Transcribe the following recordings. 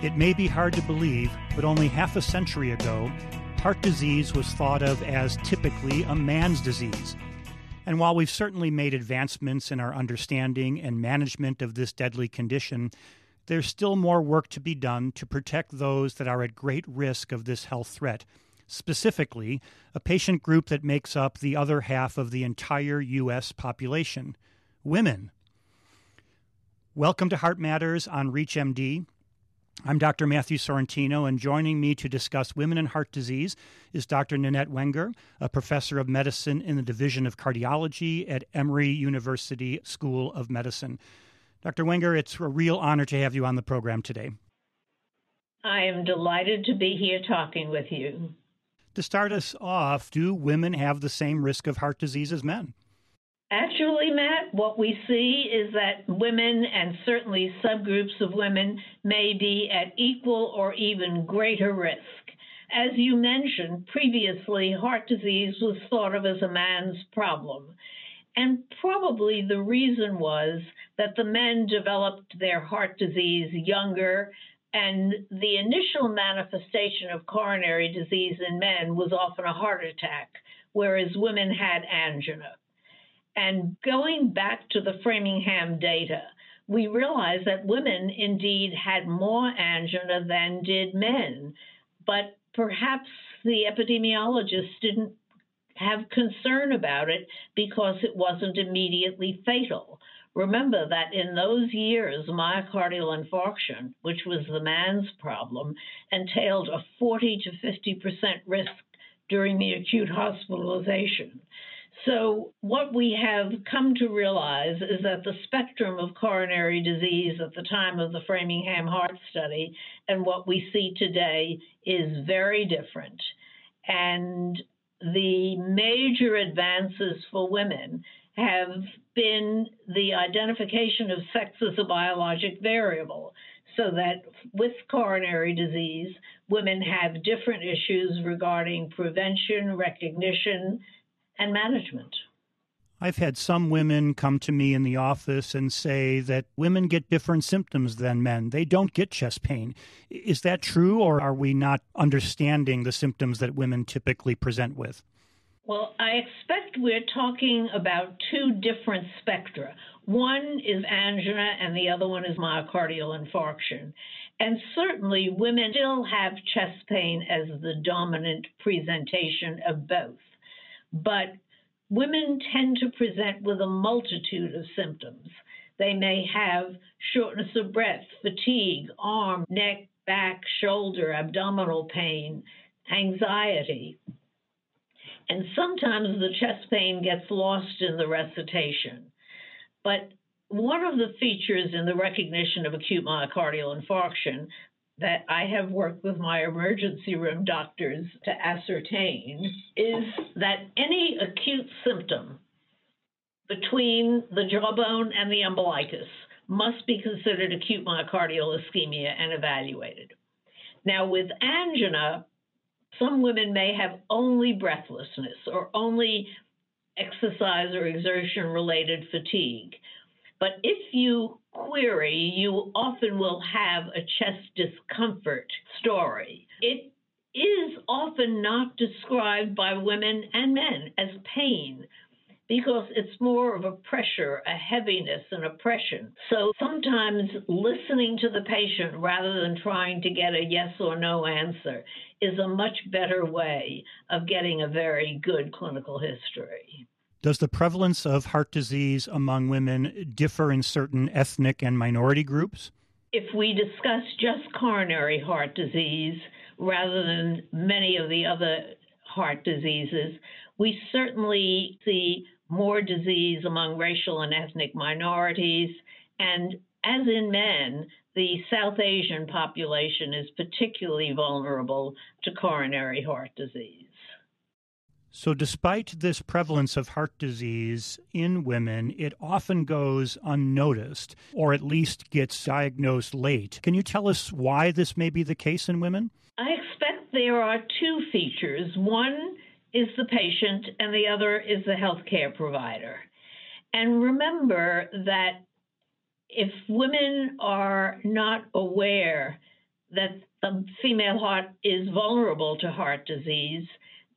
It may be hard to believe, but only half a century ago, heart disease was thought of as typically a man's disease. And while we've certainly made advancements in our understanding and management of this deadly condition, there's still more work to be done to protect those that are at great risk of this health threat, specifically, a patient group that makes up the other half of the entire U.S. population women. Welcome to Heart Matters on ReachMD. I'm Dr. Matthew Sorrentino, and joining me to discuss women and heart disease is Dr. Nanette Wenger, a professor of medicine in the Division of Cardiology at Emory University School of Medicine. Dr. Wenger, it's a real honor to have you on the program today. I am delighted to be here talking with you. To start us off, do women have the same risk of heart disease as men? Actually, Matt, what we see is that women and certainly subgroups of women may be at equal or even greater risk. As you mentioned previously, heart disease was thought of as a man's problem. And probably the reason was that the men developed their heart disease younger, and the initial manifestation of coronary disease in men was often a heart attack, whereas women had angina. And going back to the Framingham data, we realized that women indeed had more angina than did men, but perhaps the epidemiologists didn't have concern about it because it wasn't immediately fatal. Remember that in those years, myocardial infarction, which was the man's problem, entailed a 40 to 50% risk during the acute hospitalization. So, what we have come to realize is that the spectrum of coronary disease at the time of the Framingham Heart Study and what we see today is very different. And the major advances for women have been the identification of sex as a biologic variable, so that with coronary disease, women have different issues regarding prevention, recognition, and management. I've had some women come to me in the office and say that women get different symptoms than men. They don't get chest pain. Is that true, or are we not understanding the symptoms that women typically present with? Well, I expect we're talking about two different spectra. One is angina, and the other one is myocardial infarction. And certainly, women still have chest pain as the dominant presentation of both. But women tend to present with a multitude of symptoms. They may have shortness of breath, fatigue, arm, neck, back, shoulder, abdominal pain, anxiety. And sometimes the chest pain gets lost in the recitation. But one of the features in the recognition of acute myocardial infarction that I have worked with my emergency room doctors to ascertain is that any acute symptom between the jawbone and the umbilicus must be considered acute myocardial ischemia and evaluated. Now, with angina, some women may have only breathlessness or only exercise or exertion related fatigue. But if you query, you often will have a chest discomfort story. It is often not described by women and men as pain because it's more of a pressure, a heaviness, an oppression. So sometimes listening to the patient rather than trying to get a yes or no answer is a much better way of getting a very good clinical history. Does the prevalence of heart disease among women differ in certain ethnic and minority groups? If we discuss just coronary heart disease rather than many of the other heart diseases, we certainly see more disease among racial and ethnic minorities. And as in men, the South Asian population is particularly vulnerable to coronary heart disease. So, despite this prevalence of heart disease in women, it often goes unnoticed or at least gets diagnosed late. Can you tell us why this may be the case in women? I expect there are two features. One is the patient, and the other is the healthcare provider. And remember that if women are not aware that the female heart is vulnerable to heart disease,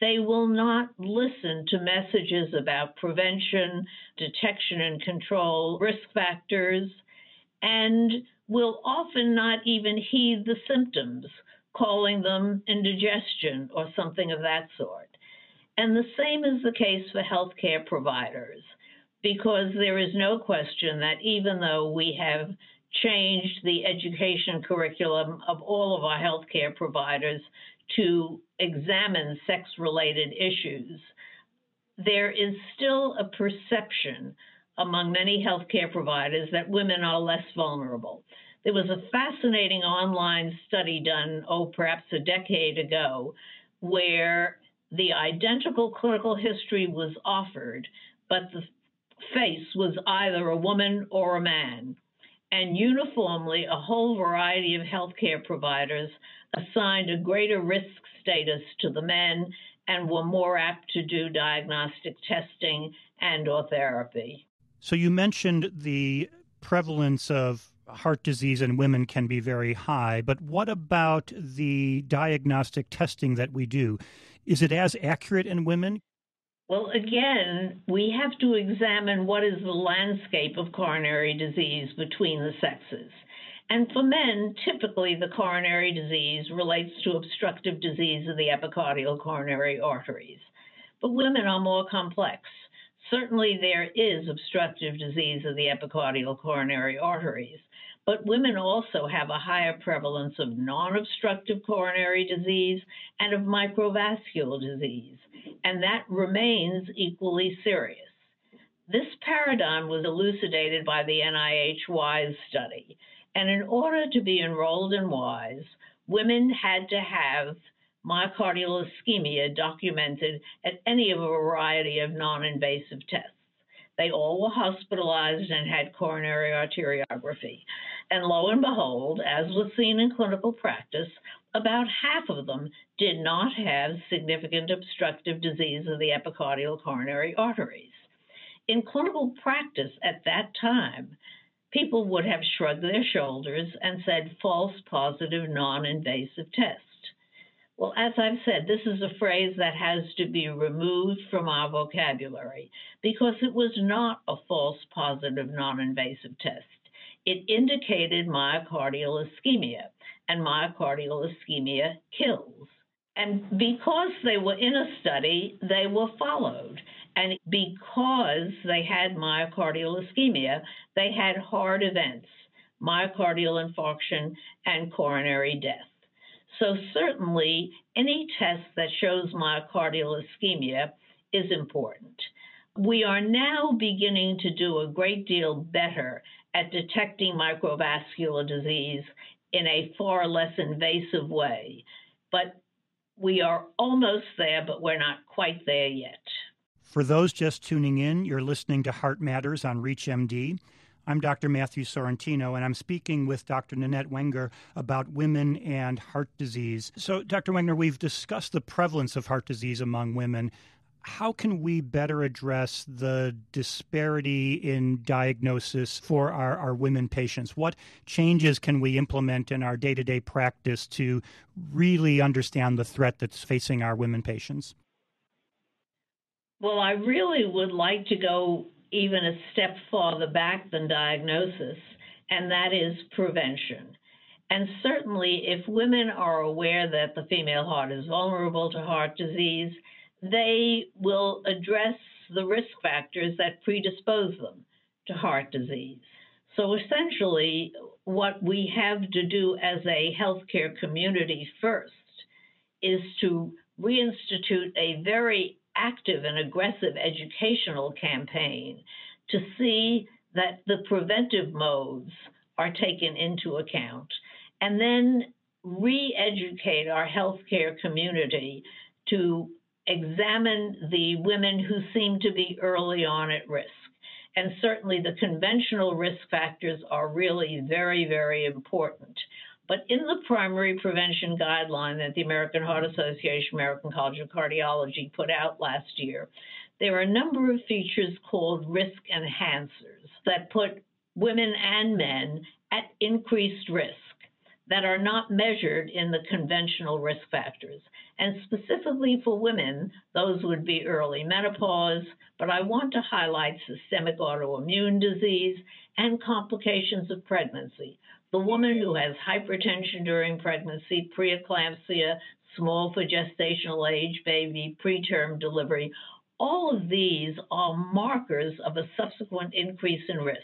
they will not listen to messages about prevention, detection and control, risk factors, and will often not even heed the symptoms, calling them indigestion or something of that sort. And the same is the case for healthcare providers, because there is no question that even though we have changed the education curriculum of all of our healthcare providers to examine sex related issues, there is still a perception among many healthcare providers that women are less vulnerable. There was a fascinating online study done, oh, perhaps a decade ago, where the identical clinical history was offered, but the face was either a woman or a man. And uniformly, a whole variety of healthcare providers assigned a greater risk status to the men and were more apt to do diagnostic testing and or therapy. So you mentioned the prevalence of heart disease in women can be very high, but what about the diagnostic testing that we do? Is it as accurate in women? Well, again, we have to examine what is the landscape of coronary disease between the sexes. And for men, typically the coronary disease relates to obstructive disease of the epicardial coronary arteries. But women are more complex. Certainly, there is obstructive disease of the epicardial coronary arteries, but women also have a higher prevalence of non obstructive coronary disease and of microvascular disease, and that remains equally serious. This paradigm was elucidated by the NIH WISE study, and in order to be enrolled in WISE, women had to have myocardial ischemia documented at any of a variety of non invasive tests. They all were hospitalized and had coronary arteriography. And lo and behold, as was seen in clinical practice, about half of them did not have significant obstructive disease of the epicardial coronary arteries. In clinical practice at that time, people would have shrugged their shoulders and said false positive non invasive test. Well, as I've said, this is a phrase that has to be removed from our vocabulary because it was not a false positive non invasive test. It indicated myocardial ischemia, and myocardial ischemia kills. And because they were in a study, they were followed. And because they had myocardial ischemia, they had hard events, myocardial infarction, and coronary death. So, certainly, any test that shows myocardial ischemia is important. We are now beginning to do a great deal better at detecting microvascular disease in a far less invasive way. But we are almost there, but we're not quite there yet. For those just tuning in, you're listening to Heart Matters on ReachMD. I'm Dr. Matthew Sorrentino, and I'm speaking with Dr. Nanette Wenger about women and heart disease. So, Dr. Wenger, we've discussed the prevalence of heart disease among women. How can we better address the disparity in diagnosis for our, our women patients? What changes can we implement in our day to day practice to really understand the threat that's facing our women patients? Well, I really would like to go even a step farther back than diagnosis, and that is prevention. And certainly, if women are aware that the female heart is vulnerable to heart disease, they will address the risk factors that predispose them to heart disease. So essentially, what we have to do as a healthcare community first is to reinstitute a very active and aggressive educational campaign to see that the preventive modes are taken into account and then re educate our healthcare community to examine the women who seem to be early on at risk. And certainly the conventional risk factors are really very, very important. But in the primary prevention guideline that the American Heart Association, American College of Cardiology put out last year, there are a number of features called risk enhancers that put women and men at increased risk. That are not measured in the conventional risk factors. And specifically for women, those would be early menopause, but I want to highlight systemic autoimmune disease and complications of pregnancy. The woman who has hypertension during pregnancy, preeclampsia, small for gestational age baby, preterm delivery, all of these are markers of a subsequent increase in risk.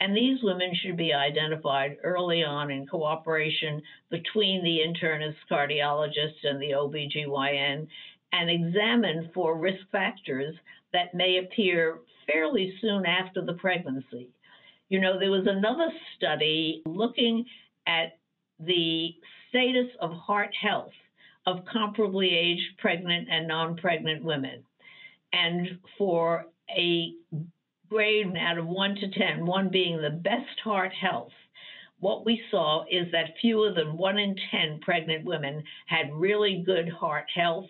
And these women should be identified early on in cooperation between the internist cardiologist and the OBGYN and examined for risk factors that may appear fairly soon after the pregnancy. You know, there was another study looking at the status of heart health of comparably aged pregnant and non pregnant women. And for a grade out of 1 to 10, 1 being the best heart health, what we saw is that fewer than 1 in 10 pregnant women had really good heart health.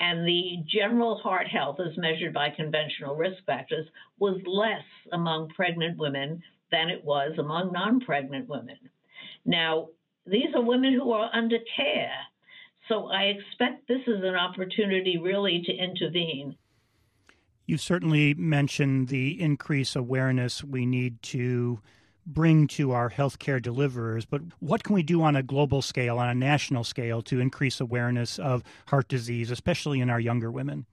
And the general heart health, as measured by conventional risk factors, was less among pregnant women than it was among non pregnant women. Now, these are women who are under care. So I expect this is an opportunity really to intervene you certainly mentioned the increased awareness we need to bring to our healthcare deliverers, but what can we do on a global scale, on a national scale, to increase awareness of heart disease, especially in our younger women?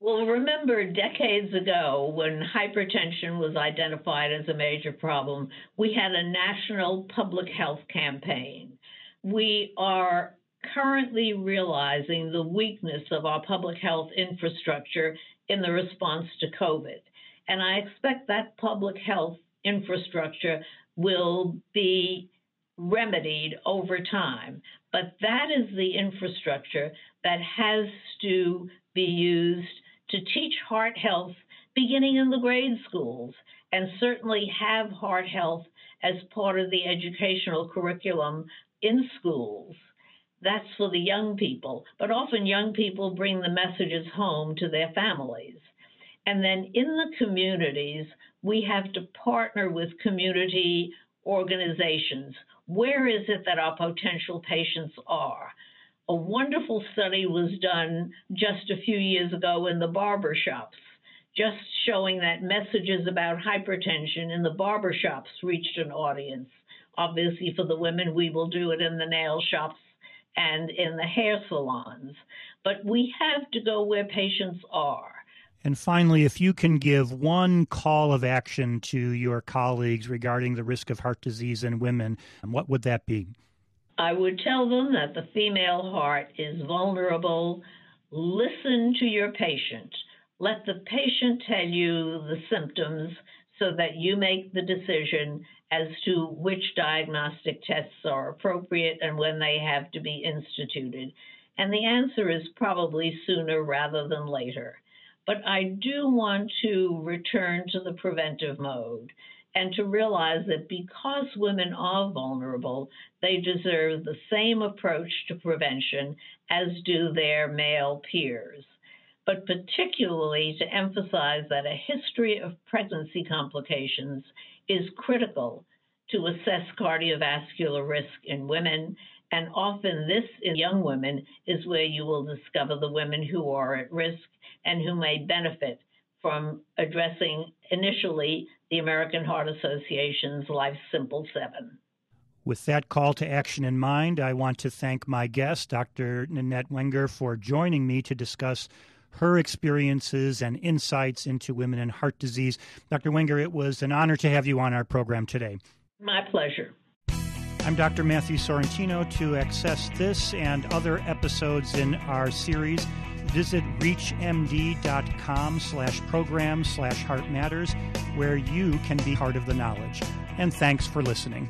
Well, remember decades ago when hypertension was identified as a major problem, we had a national public health campaign. We are currently realizing the weakness of our public health infrastructure in the response to COVID. And I expect that public health infrastructure will be remedied over time. But that is the infrastructure that has to be used to teach heart health beginning in the grade schools and certainly have heart health as part of the educational curriculum in schools that's for the young people. But often young people bring the messages home to their families. And then in the communities, we have to partner with community organizations. Where is it that our potential patients are? A wonderful study was done just a few years ago in the barber shops, just showing that messages about hypertension in the barber shops reached an audience. Obviously, for the women, we will do it in the nail shops and in the hair salons. But we have to go where patients are. And finally, if you can give one call of action to your colleagues regarding the risk of heart disease in women, what would that be? I would tell them that the female heart is vulnerable. Listen to your patient. Let the patient tell you the symptoms so that you make the decision as to which diagnostic tests are appropriate and when they have to be instituted. And the answer is probably sooner rather than later. But I do want to return to the preventive mode and to realize that because women are vulnerable, they deserve the same approach to prevention as do their male peers. But particularly to emphasize that a history of pregnancy complications is critical to assess cardiovascular risk in women. And often, this in young women is where you will discover the women who are at risk and who may benefit from addressing initially the American Heart Association's Life Simple 7. With that call to action in mind, I want to thank my guest, Dr. Nanette Wenger, for joining me to discuss her experiences and insights into women and heart disease. Dr. Wenger, it was an honor to have you on our program today. My pleasure. I'm Dr. Matthew Sorrentino. To access this and other episodes in our series, visit reachmd.com slash program slash heart matters, where you can be part of the knowledge. And thanks for listening.